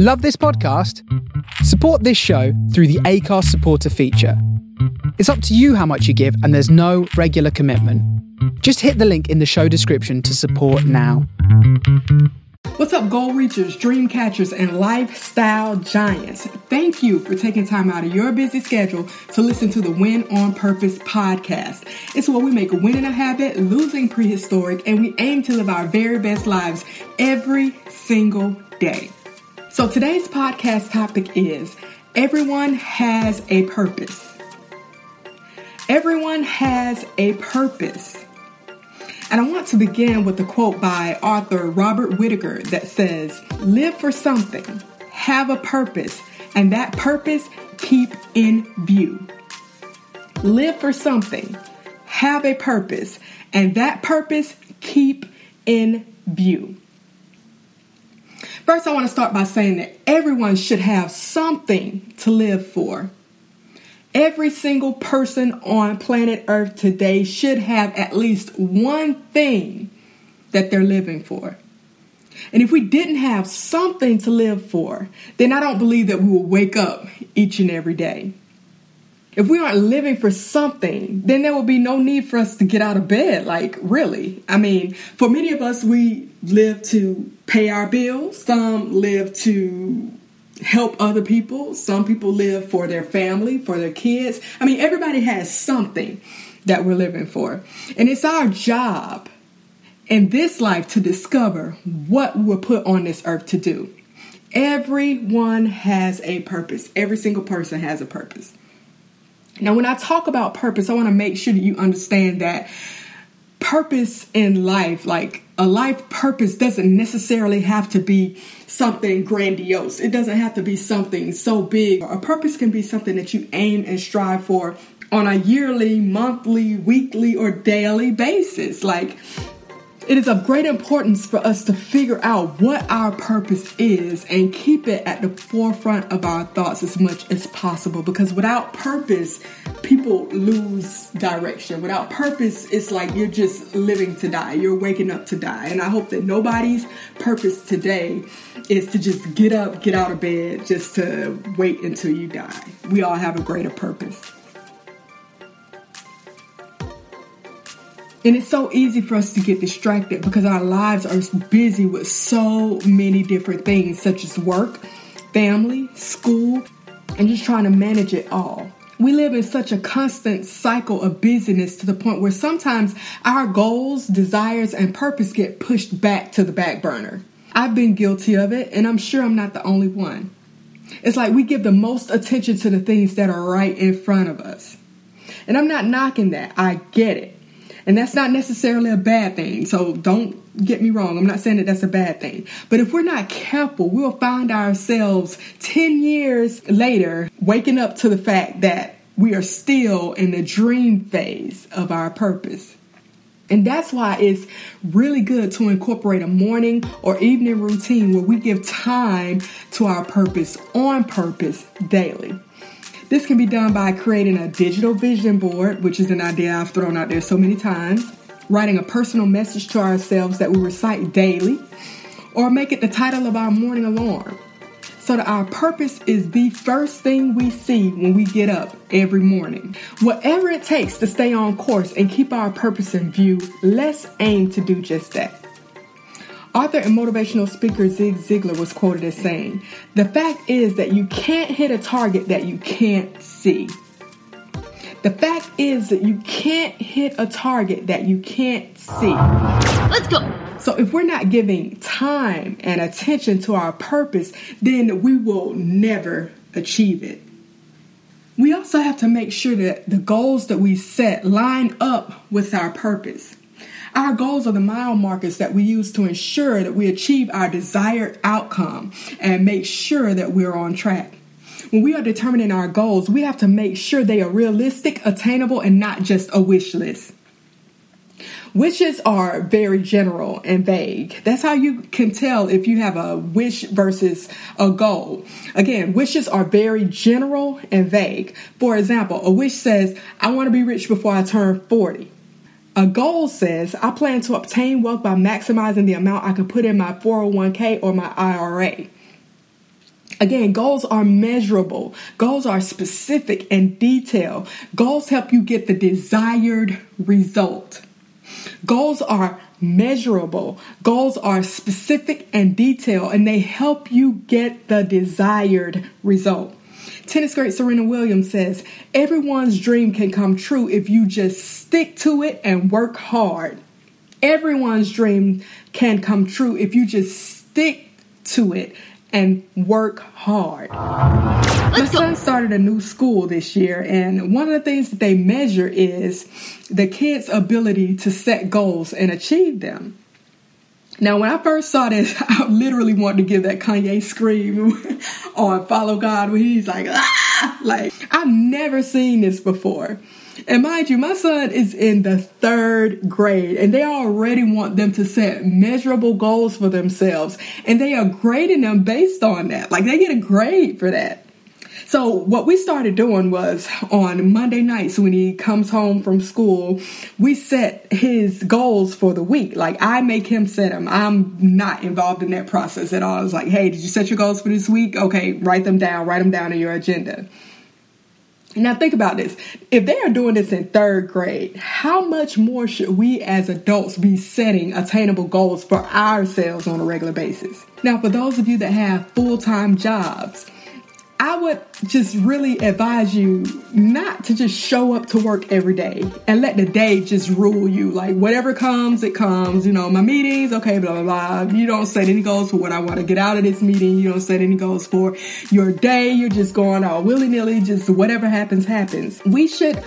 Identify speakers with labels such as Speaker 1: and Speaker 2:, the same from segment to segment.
Speaker 1: Love this podcast? Support this show through the Anchor supporter feature. It's up to you how much you give, and there's no regular commitment. Just hit the link in the show description to support now.
Speaker 2: What's up, goal reachers, dream catchers, and lifestyle giants? Thank you for taking time out of your busy schedule to listen to the Win on Purpose podcast. It's where we make winning a habit, losing prehistoric, and we aim to live our very best lives every single day. So today's podcast topic is Everyone has a purpose. Everyone has a purpose. And I want to begin with a quote by author Robert Whitaker that says, Live for something, have a purpose, and that purpose keep in view. Live for something, have a purpose, and that purpose keep in view. First, I want to start by saying that everyone should have something to live for. Every single person on planet Earth today should have at least one thing that they're living for. And if we didn't have something to live for, then I don't believe that we will wake up each and every day. If we aren't living for something, then there will be no need for us to get out of bed. Like, really. I mean, for many of us, we live to pay our bills, some live to help other people. Some people live for their family, for their kids. I mean, everybody has something that we're living for. And it's our job in this life to discover what we're put on this earth to do. Everyone has a purpose, every single person has a purpose. Now, when I talk about purpose, I want to make sure that you understand that purpose in life, like a life purpose, doesn't necessarily have to be something grandiose. It doesn't have to be something so big. A purpose can be something that you aim and strive for on a yearly, monthly, weekly, or daily basis. Like it is of great importance for us to figure out what our purpose is and keep it at the forefront of our thoughts as much as possible because without purpose, people lose direction. Without purpose, it's like you're just living to die, you're waking up to die. And I hope that nobody's purpose today is to just get up, get out of bed, just to wait until you die. We all have a greater purpose. And it's so easy for us to get distracted because our lives are busy with so many different things, such as work, family, school, and just trying to manage it all. We live in such a constant cycle of busyness to the point where sometimes our goals, desires, and purpose get pushed back to the back burner. I've been guilty of it, and I'm sure I'm not the only one. It's like we give the most attention to the things that are right in front of us. And I'm not knocking that, I get it. And that's not necessarily a bad thing. So don't get me wrong. I'm not saying that that's a bad thing. But if we're not careful, we'll find ourselves 10 years later waking up to the fact that we are still in the dream phase of our purpose. And that's why it's really good to incorporate a morning or evening routine where we give time to our purpose on purpose daily. This can be done by creating a digital vision board, which is an idea I've thrown out there so many times, writing a personal message to ourselves that we recite daily, or make it the title of our morning alarm so that our purpose is the first thing we see when we get up every morning. Whatever it takes to stay on course and keep our purpose in view, let's aim to do just that. Author and motivational speaker Zig Ziglar was quoted as saying, The fact is that you can't hit a target that you can't see. The fact is that you can't hit a target that you can't see.
Speaker 3: Let's go.
Speaker 2: So, if we're not giving time and attention to our purpose, then we will never achieve it. We also have to make sure that the goals that we set line up with our purpose. Our goals are the mile markers that we use to ensure that we achieve our desired outcome and make sure that we're on track. When we are determining our goals, we have to make sure they are realistic, attainable, and not just a wish list. Wishes are very general and vague. That's how you can tell if you have a wish versus a goal. Again, wishes are very general and vague. For example, a wish says, I want to be rich before I turn 40. A goal says, I plan to obtain wealth by maximizing the amount I can put in my 401k or my IRA. Again, goals are measurable. Goals are specific and detailed. Goals help you get the desired result. Goals are measurable. Goals are specific and detailed, and they help you get the desired result. Tennis great Serena Williams says, Everyone's dream can come true if you just stick to it and work hard. Everyone's dream can come true if you just stick to it and work hard. My son started a new school this year, and one of the things that they measure is the kids' ability to set goals and achieve them. Now, when I first saw this, I literally wanted to give that Kanye scream on Follow God when he's like, ah! Like, I've never seen this before. And mind you, my son is in the third grade and they already want them to set measurable goals for themselves. And they are grading them based on that. Like they get a grade for that. So what we started doing was on Monday nights when he comes home from school, we set his goals for the week. Like I make him set them. I'm not involved in that process at all. I was like, hey, did you set your goals for this week? Okay, write them down. Write them down in your agenda. Now, think about this. If they are doing this in third grade, how much more should we as adults be setting attainable goals for ourselves on a regular basis? Now, for those of you that have full time jobs, I would just really advise you not to just show up to work every day and let the day just rule you. Like whatever comes, it comes. You know, my meetings, okay, blah, blah, blah. You don't set any goals for what I want to get out of this meeting. You don't set any goals for your day. You're just going all willy nilly, just whatever happens, happens. We should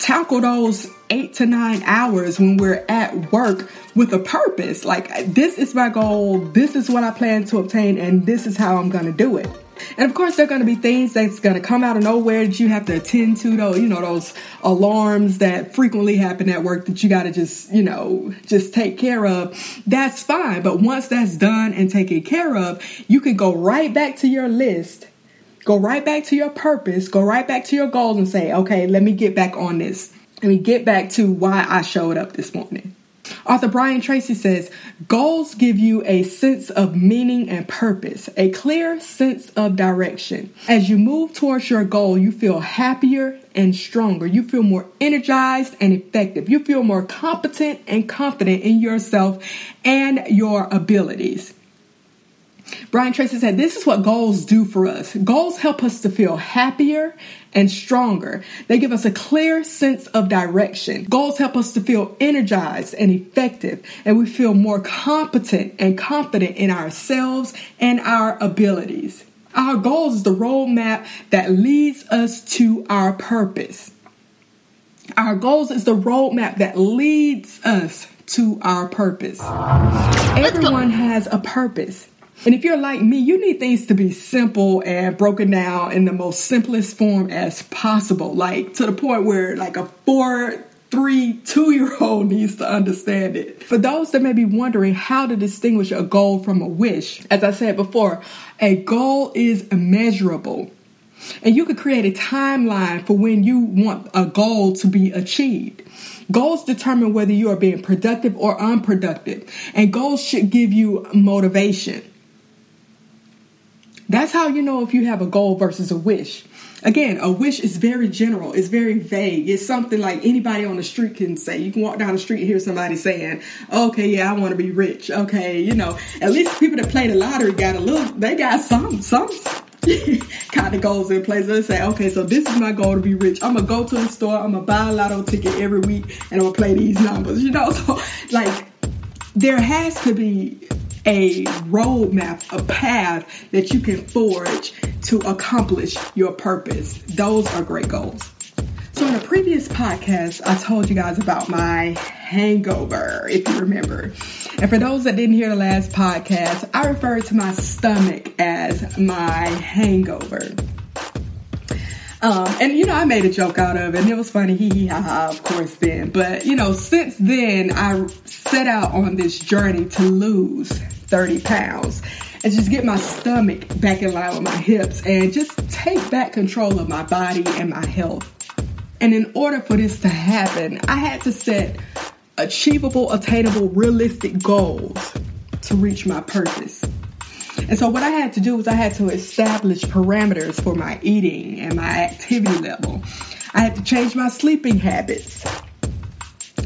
Speaker 2: tackle those eight to nine hours when we're at work with a purpose. Like, this is my goal, this is what I plan to obtain, and this is how I'm to do it. And of course, there are going to be things that's going to come out of nowhere that you have to attend to, though, you know, those alarms that frequently happen at work that you got to just, you know, just take care of. That's fine. But once that's done and taken care of, you can go right back to your list, go right back to your purpose, go right back to your goals and say, okay, let me get back on this. Let me get back to why I showed up this morning. Author Brian Tracy says goals give you a sense of meaning and purpose, a clear sense of direction. As you move towards your goal, you feel happier and stronger. You feel more energized and effective. You feel more competent and confident in yourself and your abilities. Brian Tracy said, This is what goals do for us. Goals help us to feel happier and stronger. They give us a clear sense of direction. Goals help us to feel energized and effective, and we feel more competent and confident in ourselves and our abilities. Our goals is the roadmap that leads us to our purpose. Our goals is the roadmap that leads us to our purpose. Everyone has a purpose. And if you're like me, you need things to be simple and broken down in the most simplest form as possible. Like to the point where like a four, three, two year old needs to understand it. For those that may be wondering how to distinguish a goal from a wish, as I said before, a goal is measurable. And you could create a timeline for when you want a goal to be achieved. Goals determine whether you are being productive or unproductive, and goals should give you motivation. That's how you know if you have a goal versus a wish. Again, a wish is very general, it's very vague. It's something like anybody on the street can say. You can walk down the street and hear somebody saying, Okay, yeah, I want to be rich. Okay, you know, at least people that play the lottery got a little, they got some, some kind of goals in place. They say, okay, so this is my goal to be rich. I'm gonna go to the store, I'm gonna buy a lotto ticket every week, and I'm gonna play these numbers. You know, so like there has to be a roadmap, a path that you can forge to accomplish your purpose. Those are great goals. So, in a previous podcast, I told you guys about my hangover, if you remember. And for those that didn't hear the last podcast, I referred to my stomach as my hangover. Um, and you know, I made a joke out of it, and it was funny, hee hee ha ha, of course, then. But you know, since then, I set out on this journey to lose 30 pounds and just get my stomach back in line with my hips and just take back control of my body and my health. And in order for this to happen, I had to set achievable, attainable, realistic goals to reach my purpose. And so what I had to do was I had to establish parameters for my eating and my activity level. I had to change my sleeping habits.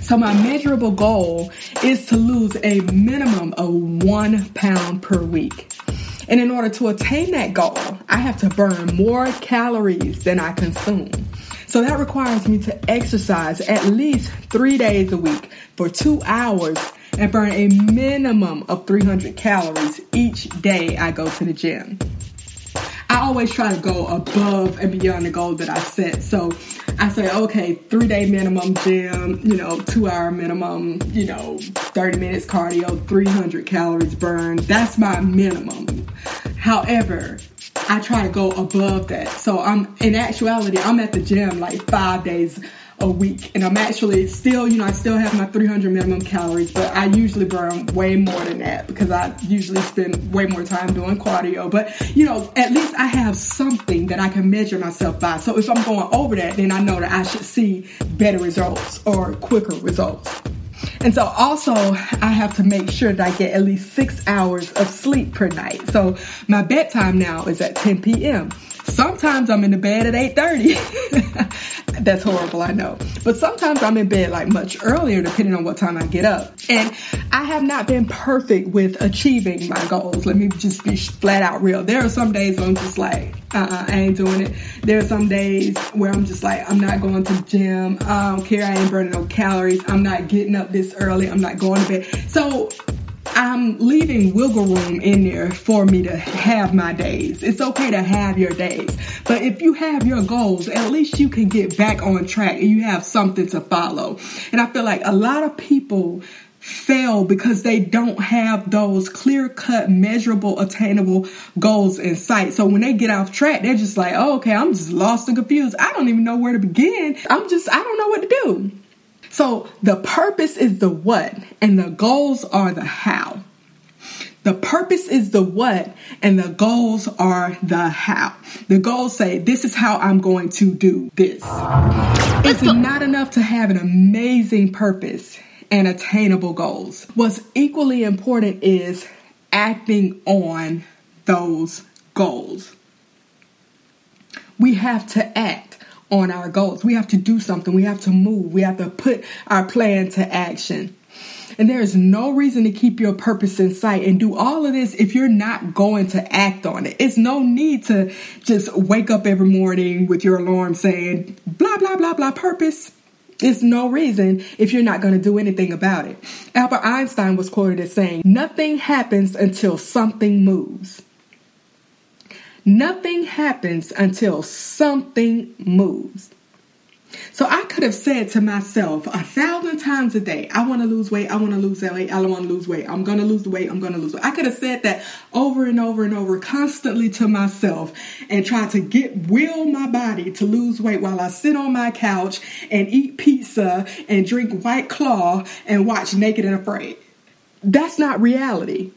Speaker 2: So my measurable goal is to lose a minimum of one pound per week. And in order to attain that goal, I have to burn more calories than I consume. So that requires me to exercise at least three days a week for two hours and burn a minimum of 300 calories each day I go to the gym. I always try to go above and beyond the goal that I set. So I say, okay, three day minimum gym, you know, two hour minimum, you know, 30 minutes cardio, 300 calories burned. That's my minimum. However, I try to go above that. So I'm in actuality, I'm at the gym like five days a week. And I'm actually still, you know, I still have my 300 minimum calories, but I usually burn way more than that because I usually spend way more time doing cardio. But, you know, at least I have something that I can measure myself by. So if I'm going over that, then I know that I should see better results or quicker results. And so also I have to make sure that I get at least six hours of sleep per night. So my bedtime now is at 10 p.m. Sometimes I'm in the bed at 8:30. That's horrible, I know. But sometimes I'm in bed like much earlier depending on what time I get up. And I have not been perfect with achieving my goals. Let me just be flat out real. There are some days I'm just like, uh-uh, I ain't doing it. There are some days where I'm just like, I'm not going to the gym. I don't care. I ain't burning no calories. I'm not getting up this early. I'm not going to bed. So I'm leaving wiggle room in there for me to have my days. It's okay to have your days. But if you have your goals, at least you can get back on track and you have something to follow. And I feel like a lot of people fail because they don't have those clear cut, measurable, attainable goals in sight. So when they get off track, they're just like, oh, okay, I'm just lost and confused. I don't even know where to begin. I'm just, I don't know what to do. So the purpose is the what, and the goals are the how. The purpose is the what, and the goals are the how. The goals say, This is how I'm going to do this. It's not enough to have an amazing purpose and attainable goals. What's equally important is acting on those goals. We have to act on our goals. We have to do something. We have to move. We have to put our plan to action. And there is no reason to keep your purpose in sight and do all of this if you're not going to act on it. It's no need to just wake up every morning with your alarm saying, blah, blah, blah, blah, purpose. It's no reason if you're not going to do anything about it. Albert Einstein was quoted as saying, Nothing happens until something moves. Nothing happens until something moves. So I could have said to myself a thousand times a day, I want to lose weight, I want to lose weight, I want to lose weight, I'm going to lose the weight, I'm going to lose weight. I could have said that over and over and over constantly to myself and try to get will my body to lose weight while I sit on my couch and eat pizza and drink white claw and watch Naked and Afraid. That's not reality.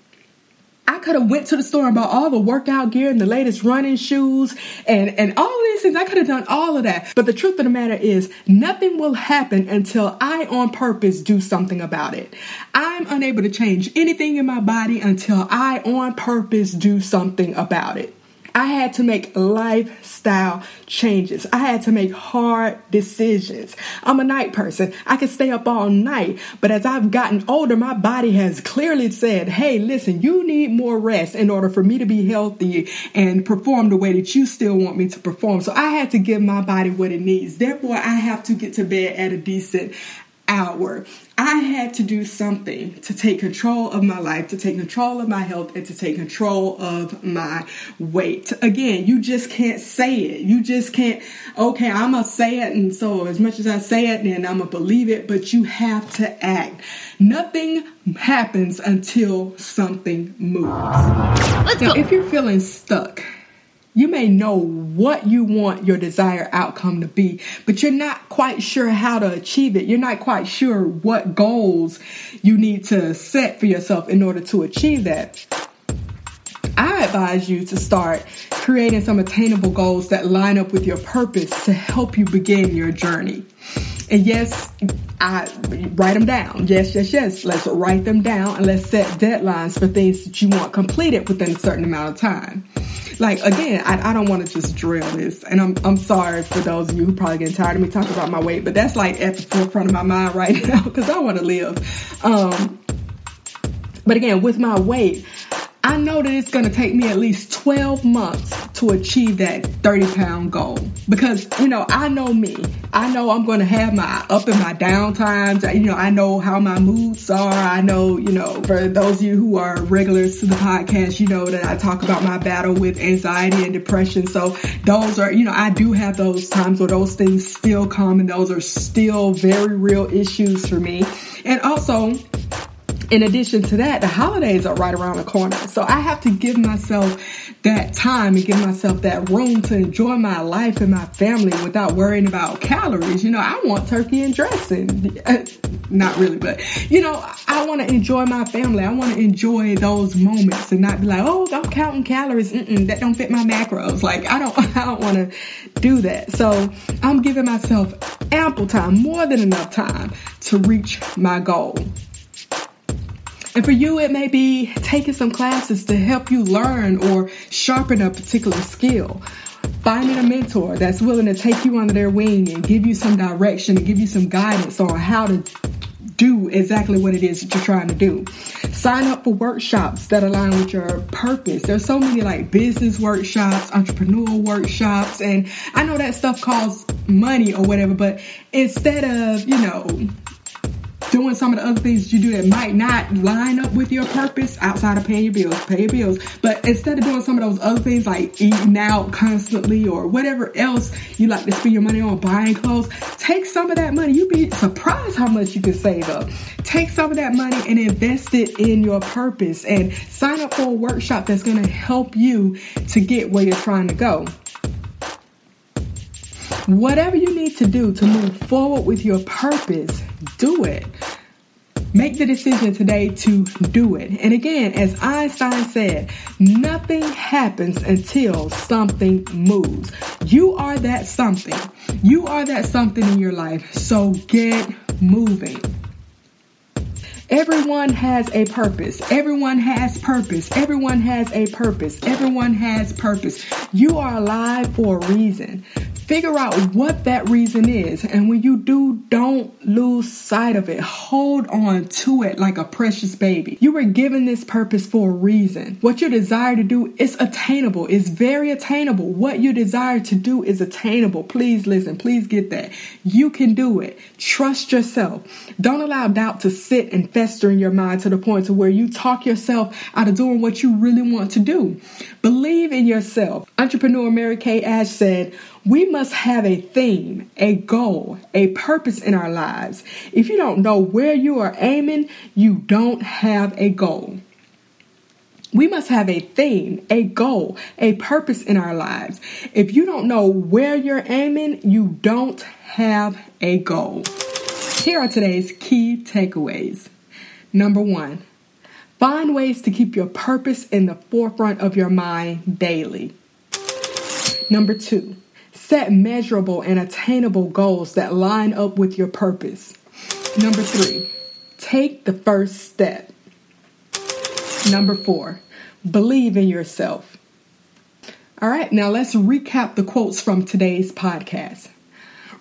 Speaker 2: I could have went to the store and bought all the workout gear and the latest running shoes and, and all these things. I could have done all of that. But the truth of the matter is nothing will happen until I on purpose do something about it. I'm unable to change anything in my body until I on purpose do something about it. I had to make lifestyle changes. I had to make hard decisions. I'm a night person. I can stay up all night. But as I've gotten older, my body has clearly said, hey, listen, you need more rest in order for me to be healthy and perform the way that you still want me to perform. So I had to give my body what it needs. Therefore, I have to get to bed at a decent hour. I had to do something to take control of my life, to take control of my health, and to take control of my weight. Again, you just can't say it. You just can't, okay, I'm going to say it. And so, as much as I say it, then I'm going to believe it, but you have to act. Nothing happens until something moves. Let's now, go. if you're feeling stuck, you may know what you want your desired outcome to be, but you're not quite sure how to achieve it. You're not quite sure what goals you need to set for yourself in order to achieve that. I advise you to start creating some attainable goals that line up with your purpose to help you begin your journey. And yes, I write them down. Yes, yes, yes. Let's write them down and let's set deadlines for things that you want completed within a certain amount of time. Like again, I, I don't want to just drill this, and I'm I'm sorry for those of you who probably getting tired of me talking about my weight, but that's like at the forefront of my mind right now because I want to live. Um, but again, with my weight, I know that it's going to take me at least 12 months to achieve that 30 pound goal because, you know, I know me. I know I'm going to have my up and my down times. You know, I know how my moods are. I know, you know, for those of you who are regulars to the podcast, you know that I talk about my battle with anxiety and depression. So those are, you know, I do have those times where those things still come and those are still very real issues for me. And also, in addition to that, the holidays are right around the corner. So I have to give myself that time and give myself that room to enjoy my life and my family without worrying about calories. You know, I want turkey and dressing. Not really, but you know, I want to enjoy my family. I want to enjoy those moments and not be like, oh, I'm counting calories. Mm-mm, that don't fit my macros. Like I don't, I don't want to do that. So I'm giving myself ample time, more than enough time to reach my goal. And for you, it may be taking some classes to help you learn or sharpen a particular skill. Finding a mentor that's willing to take you under their wing and give you some direction and give you some guidance on how to do exactly what it is that you're trying to do. Sign up for workshops that align with your purpose. There's so many like business workshops, entrepreneurial workshops, and I know that stuff costs money or whatever, but instead of, you know, doing some of the other things you do that might not line up with your purpose outside of paying your bills, pay your bills. But instead of doing some of those other things like eating out constantly or whatever else you like to spend your money on, buying clothes, take some of that money. You'd be surprised how much you can save up. Take some of that money and invest it in your purpose and sign up for a workshop that's going to help you to get where you're trying to go. Whatever you need to do to move forward with your purpose, do it. Make the decision today to do it. And again, as Einstein said, nothing happens until something moves. You are that something. You are that something in your life. So get moving. Everyone has a purpose. Everyone has purpose. Everyone has a purpose. Everyone has purpose. You are alive for a reason. Figure out what that reason is. And when you do, don't lose sight of it. Hold on to it like a precious baby. You were given this purpose for a reason. What you desire to do is attainable. It's very attainable. What you desire to do is attainable. Please listen. Please get that. You can do it. Trust yourself. Don't allow doubt to sit and fester in your mind to the point to where you talk yourself out of doing what you really want to do. Believe in yourself. Entrepreneur Mary Kay Ash said, we must have a theme, a goal, a purpose in our lives. If you don't know where you are aiming, you don't have a goal. We must have a theme, a goal, a purpose in our lives. If you don't know where you're aiming, you don't have a goal. Here are today's key takeaways. Number one, find ways to keep your purpose in the forefront of your mind daily. Number two, Set measurable and attainable goals that line up with your purpose. Number three, take the first step. Number four, believe in yourself. All right, now let's recap the quotes from today's podcast.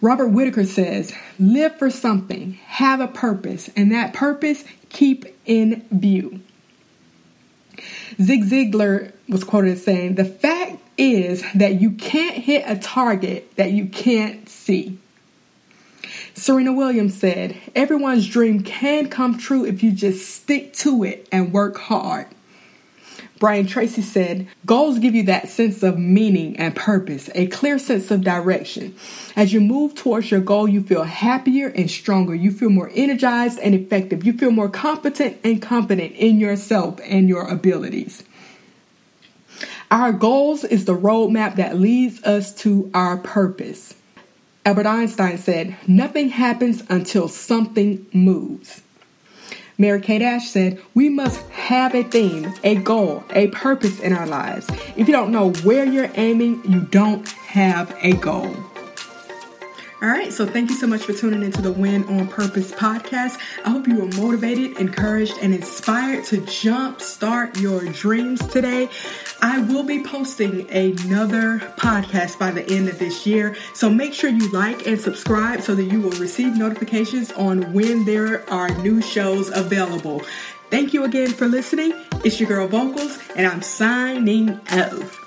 Speaker 2: Robert Whitaker says, Live for something, have a purpose, and that purpose keep in view. Zig Ziglar was quoted as saying, The fact is that you can't hit a target that you can't see. Serena Williams said, Everyone's dream can come true if you just stick to it and work hard. Brian Tracy said, Goals give you that sense of meaning and purpose, a clear sense of direction. As you move towards your goal, you feel happier and stronger. You feel more energized and effective. You feel more competent and confident in yourself and your abilities. Our goals is the roadmap that leads us to our purpose. Albert Einstein said, Nothing happens until something moves. Mary Kay Ash said, We must have a theme, a goal, a purpose in our lives. If you don't know where you're aiming, you don't have a goal. All right, so thank you so much for tuning into the Win on Purpose podcast. I hope you were motivated, encouraged, and inspired to jump start your dreams today. I will be posting another podcast by the end of this year, so make sure you like and subscribe so that you will receive notifications on when there are new shows available. Thank you again for listening. It's your girl Vocals, and I'm signing off.